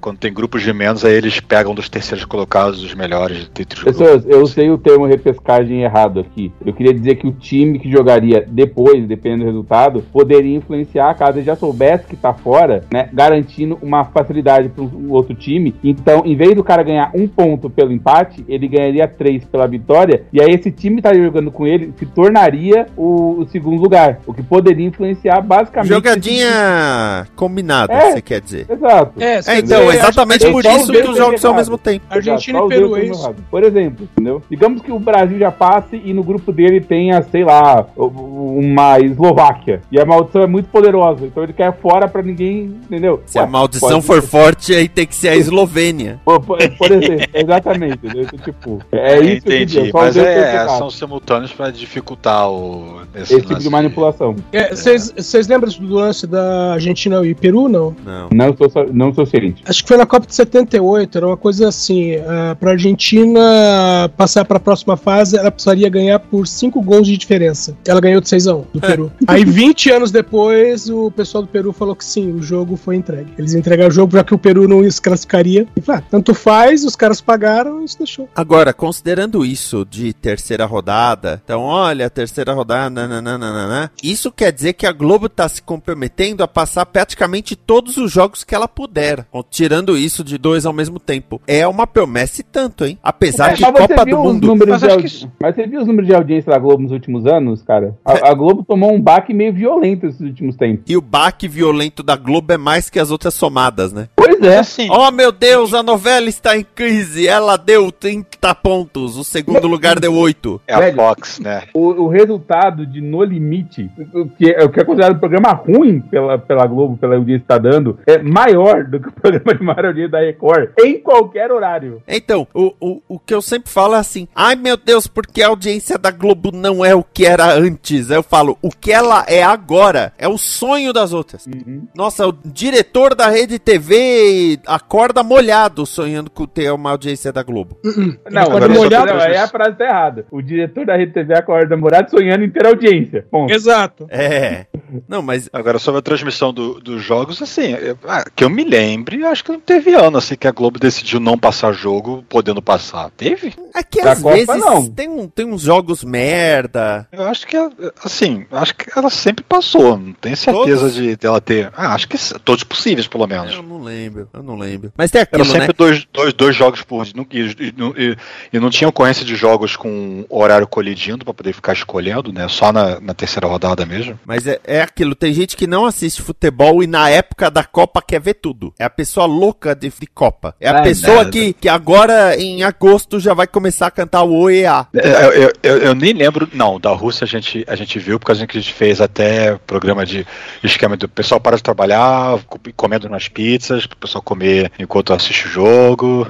quando tem grupos de menos, aí eles pegam dos terceiros colocados os melhores entre os grupos. Pessoas, eu usei o termo repescagem errado aqui. Eu queria dizer que o time que jogaria depois, dependendo do resultado, poderia influenciar caso ele já soubesse que tá fora, né? Garantindo uma facilidade para o outro time. Então, em vez do cara ganhar um ponto pelo empate, ele ganharia três pela vitória. E aí, esse time que estaria jogando com ele se tornaria o, o segundo lugar. O que poderia influenciar basicamente. Jogadinha combinada, É. você quer dizer. Exato. É, É, então, exatamente eu por isso que os jogos são ao mesmo tempo. Argentina e Peru, é isso. Por exemplo, entendeu? Digamos que o Brasil já passe e no grupo dele tenha, sei lá, uma Eslováquia. E a maldição é muito poderosa. Então ele quer fora pra ninguém, entendeu? Se a maldição for forte, aí tem que ser a Eslovênia. Por, exemplo, exatamente. Então, tipo, é isso que eu Entendi, queria, só mas é, errado. são simultâneos para dificultar o, Esse tipo lance de manipulação. É, Vocês lembram do lance da Argentina e Peru, não? Não. Não sou, só- não ciente. Acho que foi na Copa de 78, era uma coisa assim, uh, pra Argentina passar pra próxima fase, ela precisaria ganhar por 5 gols de diferença. Ela ganhou de 6 a 1 do Peru. Aí 20 anos depois, o pessoal do Peru falou que sim, o jogo foi entregue. Eles entregaram o jogo já que o Peru não se classificaria. E, ah, tanto faz, os caras pagaram e isso deixou. Agora, considerando isso de terceira rodada, então olha, terceira rodada, nananana, isso quer dizer que a Globo tá se comprometendo a passar praticamente todos os jogos que ela puder, tirando isso de dois ao mesmo tempo. É uma promessa e tanto, hein? Apesar Mas de Copa do Mundo. Mas de audi- que isso- Mas você viu os números de audiência da Globo nos últimos anos, cara? A, a Globo tomou um baque meio violento nesses últimos tempos. E o baque violento da Globo é mais que as outras somadas, né? Pois é. Assim, Oh meu Deus, a novela está em crise. Ela deu 30 pontos. O segundo lugar deu 8. É a Velho. Fox, né? O, o resultado de No Limite, o que é, o que é considerado um programa ruim pela, pela Globo, pela audiência que está dando, é maior do que o programa de maior audiência da Record em qualquer horário. Então, o, o, o que eu sempre falo é assim: ai meu Deus, porque a audiência da Globo não é o que era antes. Eu falo, o que ela é agora é o sonho das outras. Nossa, o diretor da Rede TV acorda molhado sonhando com ter uma audiência da Globo. Não, Agora, não, molhado- não, aí a frase tá errada. O diretor da Rede TV acorda morado sonhando em ter audiência. Ponto. Exato. É. Não, mas Agora, sobre a transmissão do- dos jogos, assim, eu- ah, que eu me lembre, acho que não teve ano assim que a Globo decidiu não passar jogo, podendo passar. Teve? é que Da às Copa, vezes não. tem, um, tem uns jogos merda. Eu acho que, assim, acho que ela sempre passou. Não tenho certeza Todos? de dela ter. Ah, acho que todos possíveis, pelo menos. Eu não lembro, eu não lembro. Mas tem Era aquilo, sempre né? dois, dois, dois jogos por dia. E, e- e- e não tinha ocorrência de jogos com horário colidindo pra poder ficar escolhendo, né? Só na, na terceira rodada mesmo. Mas é, é aquilo, tem gente que não assiste futebol e na época da Copa quer ver tudo. É a pessoa louca de, de Copa. É a É, pessoa que, que agora, em agosto, já vai começar a cantar o OEA. É, Eu, eu, eu- eu nem lembro, não, da Rússia a gente, a gente viu, porque a gente fez até programa de esquema do pessoal para de trabalhar, co- comendo umas pizzas, pro pessoal comer enquanto assiste o jogo.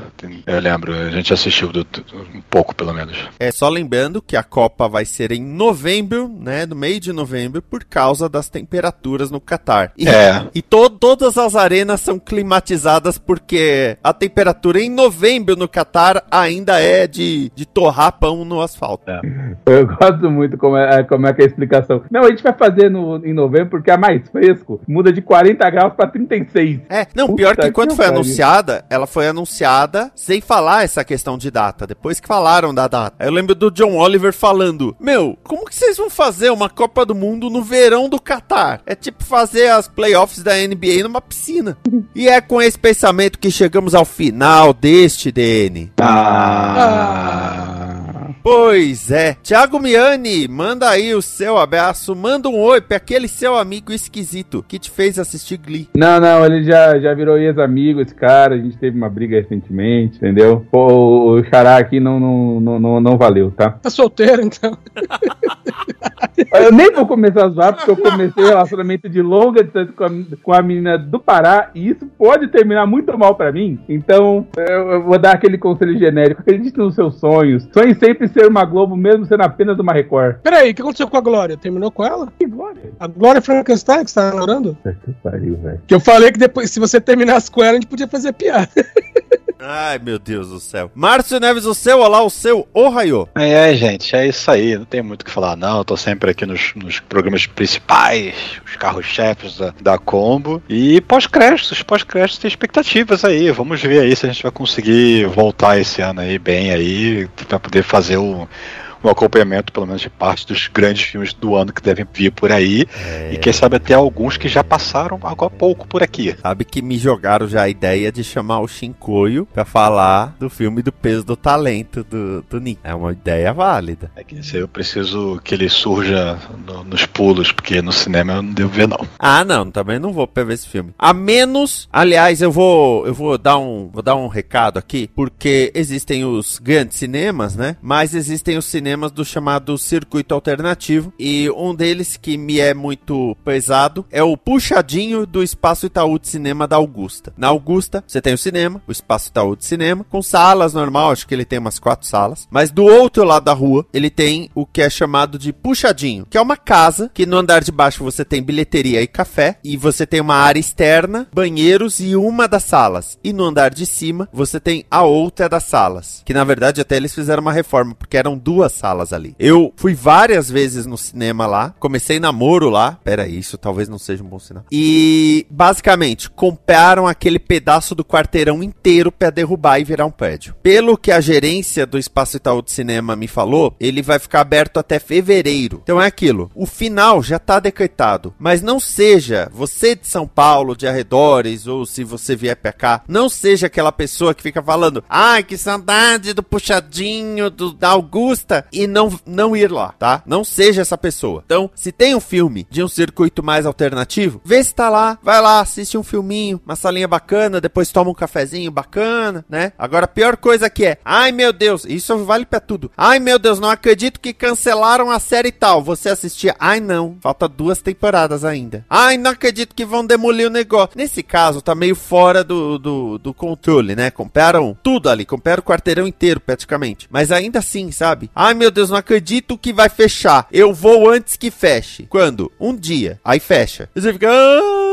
Eu lembro, a gente assistiu do- do- um pouco, pelo menos. É só lembrando que a Copa vai ser em novembro, né? No meio de novembro, por causa das temperaturas no Catar. E, É. e to- todas as arenas são climatizadas porque a temperatura em novembro no Catar ainda é de, de torrar pão no asfalto. Eu gosto muito como é, como é que é a explicação. Não, a gente vai fazer no, em novembro porque é mais fresco. Muda de 40 graus pra 36. É, não, Puta pior que que quando foi anunciada, ela foi anunciada sem falar essa questão de data. Depois que falaram da data. Eu lembro do John Oliver falando: Meu, como que vocês vão fazer uma Copa do Mundo no verão do Catar? É tipo fazer as playoffs da NBA numa piscina. e é com esse pensamento que chegamos ao final deste DN. Pois é. Thiago Miani, manda aí o seu abraço. Manda um oi pra aquele seu amigo esquisito que te fez assistir Glee. Não, não, ele já, já virou ex-amigo, esse cara. A gente teve uma briga recentemente, entendeu? Pô, o Xará aqui não, não, não, não, não valeu, tá? Tá solteiro, então. Eu nem vou começar a zoar, porque eu comecei um relacionamento de longa distância com a, com a menina do Pará, e isso pode terminar muito mal pra mim. Então, eu, eu vou dar aquele conselho genérico: acredite nos seus sonhos. Sonhe sempre ser uma Globo, mesmo sendo apenas uma Record. Peraí, o que aconteceu com a Glória? Terminou com ela? Que glória! A Glória Frankenstein que você tá namorando? Puta Que pariu, velho. Que eu falei que depois, se você terminasse com ela, a gente podia fazer piada. Ai, meu Deus do céu. Márcio Neves, o seu, olá, o seu, ô Raio. É, é, gente, é isso aí. Não tem muito o que falar, não. Eu tô sempre aqui nos, nos programas principais, os carros-chefes da, da Combo. E pós-créditos, pós-créditos tem expectativas aí. Vamos ver aí se a gente vai conseguir voltar esse ano aí bem aí, pra poder fazer o. Um acompanhamento, pelo menos, de parte dos grandes filmes do ano que devem vir por aí. E quem sabe até alguns que já passaram agora há pouco por aqui. Sabe que me jogaram já a ideia de chamar o Shinkoio pra falar do filme do peso do talento do, do Nick. É uma ideia válida. É que eu preciso que ele surja no- nos pulos, porque no cinema eu não devo ver, não. Ah, não, também não vou ver esse filme. A menos, aliás, eu vou eu vou dar um vou dar um recado aqui, porque existem os grandes cinemas, né? Mas existem os cinemas cinemas do chamado circuito alternativo e um deles que me é muito pesado é o puxadinho do Espaço Itaú de Cinema da Augusta. Na Augusta, você tem o cinema, o Espaço Itaú de Cinema, com salas normal, acho que ele tem umas quatro salas, mas do outro lado da rua, ele tem o que é chamado de puxadinho, que é uma casa que no andar de baixo você tem bilheteria e café, e você tem uma área externa, banheiros e uma das salas. E no andar de cima, você tem a outra das salas, que na verdade até eles fizeram uma reforma, porque eram duas salas ali. Eu fui várias vezes no cinema lá, comecei namoro lá, pera isso talvez não seja um bom sinal. E basicamente, compraram aquele pedaço do quarteirão inteiro para derrubar e virar um prédio. Pelo que a gerência do Espaço Itaú de Cinema me falou, ele vai ficar aberto até fevereiro. Então é aquilo, o final já tá decretado, mas não seja você de São Paulo, de arredores, ou se você vier pra cá, não seja aquela pessoa que fica falando, ai, que saudade do puxadinho do, da Augusta, e não, não ir lá, tá? Não seja essa pessoa. Então, se tem um filme de um circuito mais alternativo, vê se tá lá, vai lá, assiste um filminho, uma salinha bacana, depois toma um cafezinho bacana, né? Agora, a pior coisa que é, ai meu Deus, isso vale pra tudo. Ai meu Deus, não acredito que cancelaram a série tal. Você assistia, ai não, falta duas temporadas ainda. Ai, não acredito que vão demolir o negócio. Nesse caso, tá meio fora do, do, do controle, né? Compraram tudo ali, compraram o quarteirão inteiro praticamente. Mas ainda assim, sabe? Ai meu Deus, não acredito que vai fechar. Eu vou antes que feche. Quando? Um dia. Aí fecha. E você fica. "Ah",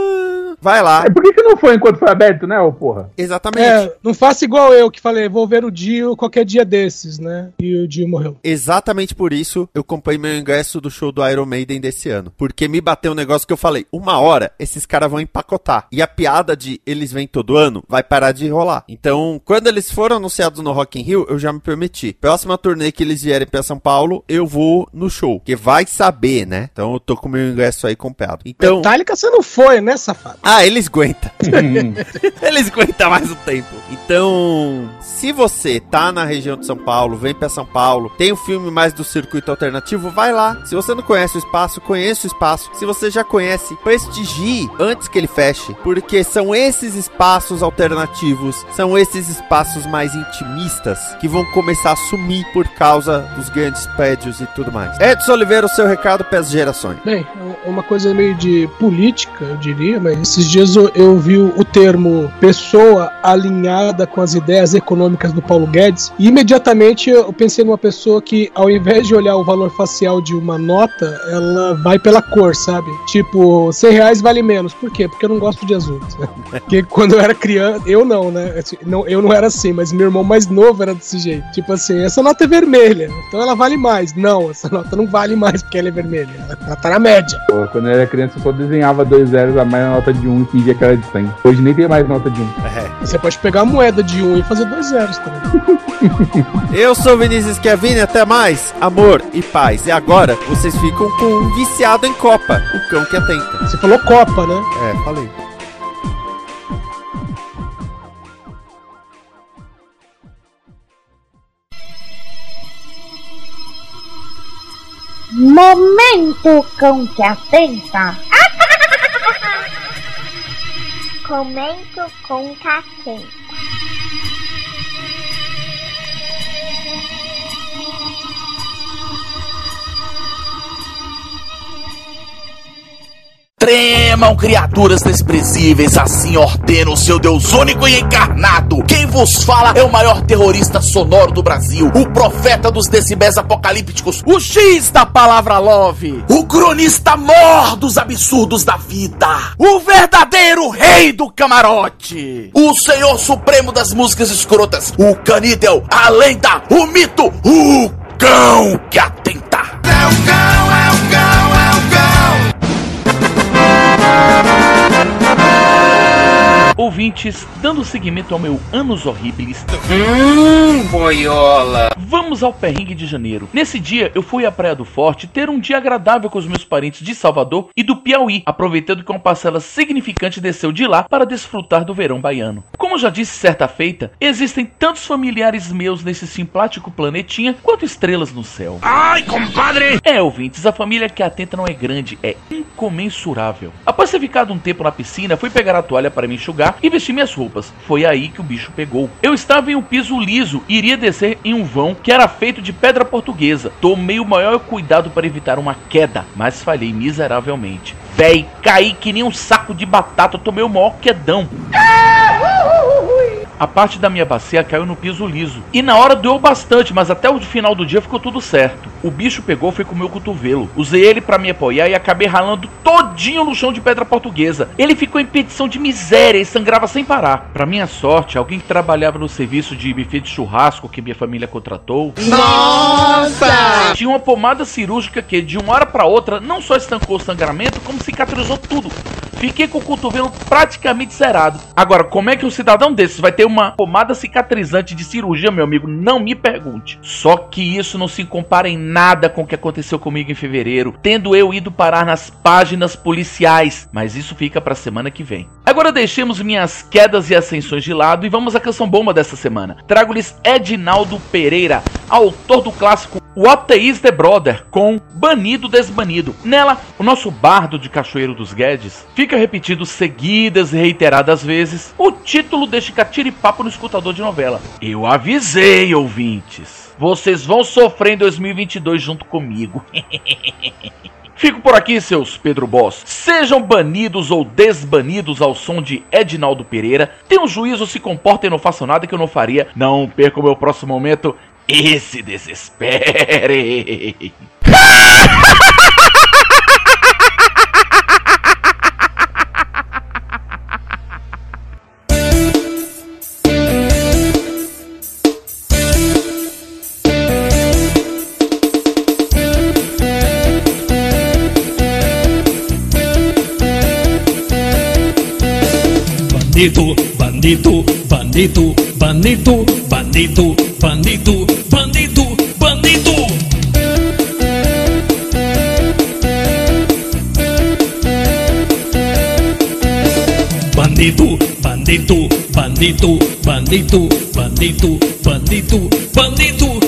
Vai lá. É, por que, que não foi enquanto foi aberto, né, ô porra? Exatamente. É, não faça igual eu, que falei, vou ver o Dio qualquer dia desses, né? E o Dio morreu. Exatamente por isso eu comprei meu ingresso do show do Iron Maiden desse ano. Porque me bateu um negócio que eu falei: uma hora esses caras vão empacotar. E a piada de eles vêm todo ano vai parar de rolar. Então, quando eles foram anunciados no Rock in Rio, eu já me permiti. Próxima turnê que eles vierem pra São Paulo, eu vou no show. Que vai saber, né? Então eu tô com meu ingresso aí comprado. Então. Metallica você não foi, né, safado? Ah, eles aguentam. eles aguentam mais um tempo. Então, se você tá na região de São Paulo, vem pra São Paulo, tem um filme mais do circuito alternativo, vai lá. Se você não conhece o espaço, conheça o espaço. Se você já conhece, prestigie antes que ele feche, porque são esses espaços alternativos, são esses espaços mais intimistas que vão começar a sumir por causa dos grandes prédios e tudo mais. Edson Oliveira, o seu recado para as gerações. Bem, é uma coisa meio de política, eu diria, mas esses dias eu, eu vi o termo pessoa alinhada com as ideias econômicas do Paulo Guedes e imediatamente eu pensei numa pessoa que, ao invés de olhar o valor facial de uma nota, ela vai pela cor, sabe? Tipo, 100 reais vale menos. Por quê? Porque eu não gosto de azul. Porque quando eu era criança, eu não, né? Assim, Não, eu não era assim, mas meu irmão mais novo era desse jeito. Tipo assim, essa nota é vermelha, então ela vale mais. Não, essa nota não vale mais porque ela é vermelha. Ela, ela tá na média. Pô, quando eu era criança, eu só desenhava dois zeros a mais na nota de um e fingia que era de 100. Hoje nem tem mais nota de um. É. Você pode pegar a moeda de um e fazer dois zeros também. Eu sou Vinícius Chiavini, até mais. Amor e paz. E agora vocês ficam com um viciado em Copa, o cão que atenta. Você falou Copa, né? É, falei. Momento cão que atenta. Comento com catenta. Tremam criaturas desprezíveis, assim ordena o seu Deus único e encarnado. Quem vos fala é o maior terrorista sonoro do Brasil, o profeta dos decibéis apocalípticos, o X da palavra love, o cronista mor dos absurdos da vida, o verdadeiro rei do camarote, o senhor supremo das músicas escrotas, o canídel, a lenda, o mito, o cão que atenta. É o cão, é o cão, Ouvintes, dando seguimento ao meu Anos Horribilis, Hum, boiola. vamos ao perrengue de janeiro. Nesse dia, eu fui à Praia do Forte ter um dia agradável com os meus parentes de Salvador e do Piauí, aproveitando que uma parcela significante desceu de lá para desfrutar do verão baiano. Como já disse certa feita, existem tantos familiares meus nesse simpático planetinha quanto estrelas no céu. Ai, compadre! É, ouvintes, a família que atenta não é grande, é incomensurável. Após ter ficado um tempo na piscina, fui pegar a toalha para me enxugar e vestir minhas roupas. Foi aí que o bicho pegou. Eu estava em um piso liso e iria descer em um vão que era feito de pedra portuguesa. Tomei o maior cuidado para evitar uma queda, mas falhei miseravelmente. Véi, caí que nem um saco de batata, tomei o maior quedão. A parte da minha bacia caiu no piso liso. E na hora doeu bastante, mas até o final do dia ficou tudo certo. O bicho pegou foi com o meu cotovelo. Usei ele para me apoiar e acabei ralando todinho no chão de pedra portuguesa. Ele ficou em petição de miséria e sangrava sem parar. Para minha sorte, alguém que trabalhava no serviço de buffet de churrasco que minha família contratou. Nossa! Tinha uma pomada cirúrgica que de uma hora para outra não só estancou o sangramento, como cicatrizou tudo. Fiquei com o cotovelo praticamente zerado. Agora, como é que um cidadão desses vai ter uma pomada cicatrizante de cirurgia, meu amigo? Não me pergunte. Só que isso não se compara em nada com o que aconteceu comigo em fevereiro, tendo eu ido parar nas páginas policiais. Mas isso fica pra semana que vem. Agora deixemos minhas quedas e ascensões de lado e vamos à canção bomba dessa semana. Trago-lhes Edinaldo Pereira, autor do clássico The is the Brother, com Banido Desbanido. Nela, o nosso bardo de Cachoeiro dos Guedes fica repetido seguidas e reiteradas vezes o título deste catiripapo no escutador de novela. Eu avisei, ouvintes. Vocês vão sofrer em 2022 junto comigo. Fico por aqui, seus Pedro Boss. Sejam banidos ou desbanidos ao som de Edinaldo Pereira. Tenham juízo, se comportem, não façam nada que eu não faria. Não percam o meu próximo momento e se desespere. Bandido, bandido, bandido, bandido, bandido, bandido, bandido, bandido. Bandido, bandido, bandido, bandido, bandido, bandido, bandido,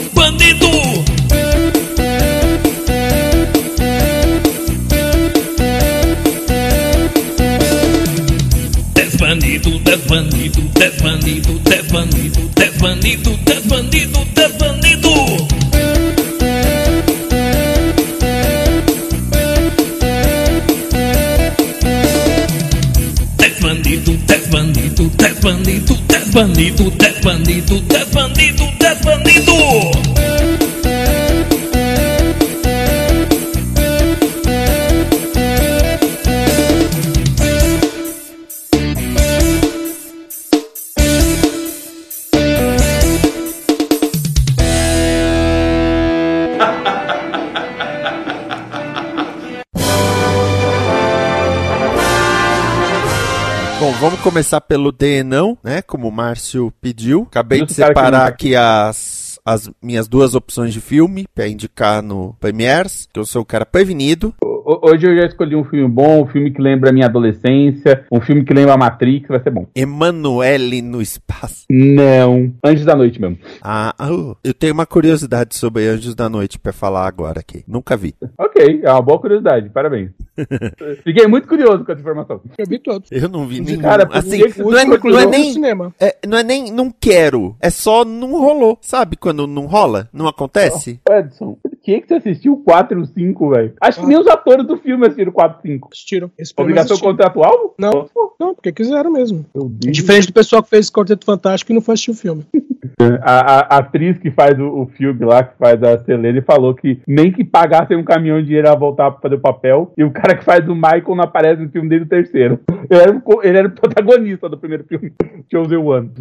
começar pelo Denão, né? Como o Márcio pediu. Acabei Justo de separar não- aqui as, as minhas duas opções de filme pra indicar no Premiers, que eu sou o cara prevenido. Ho- Hoje eu já escolhi um filme bom, um filme que lembra a minha adolescência, um filme que lembra a Matrix, vai ser bom. Emanuele no espaço. Não, Anjos da Noite mesmo. Ah, ah, eu tenho uma curiosidade sobre Anjos da Noite pra falar agora aqui. Nunca vi. Ok, é uma boa curiosidade, parabéns. Fiquei muito curioso com essa informação. Eu vi todos. Eu não vi nenhum. Cara, assim, não é, não é nem cinema. É, não é nem não quero, é só não rolou. Sabe quando não rola? Não acontece? Edson, por que, que você assistiu o 4 e o 5, velho? Acho que nem os atores do filme assistiram o 4 e o 5. Assistiram. Obrigação assistiram. contratual? Não, não, porque quiseram mesmo. Meu Deus. Diferente do pessoal que fez Quarteto Fantástico e não foi assistir o filme. A, a- a atriz que faz o, o filme lá, que faz a Selene, falou que nem que pagassem um caminhão de dinheiro a voltar pra fazer o papel, e o cara que faz o Michael não aparece no filme dele, o terceiro. Ele era, ele era o protagonista do primeiro filme, Chosen One.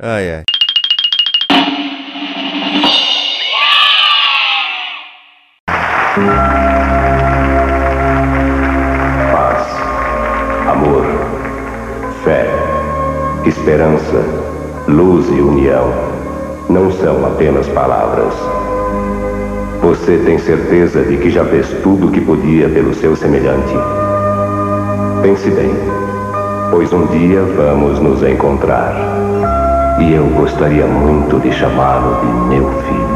Ai, ai. Paz, amor, fé, esperança, luz e união não são apenas palavras. Você tem certeza de que já fez tudo o que podia pelo seu semelhante? Pense bem, pois um dia vamos nos encontrar. E eu gostaria muito de chamá-lo de meu filho.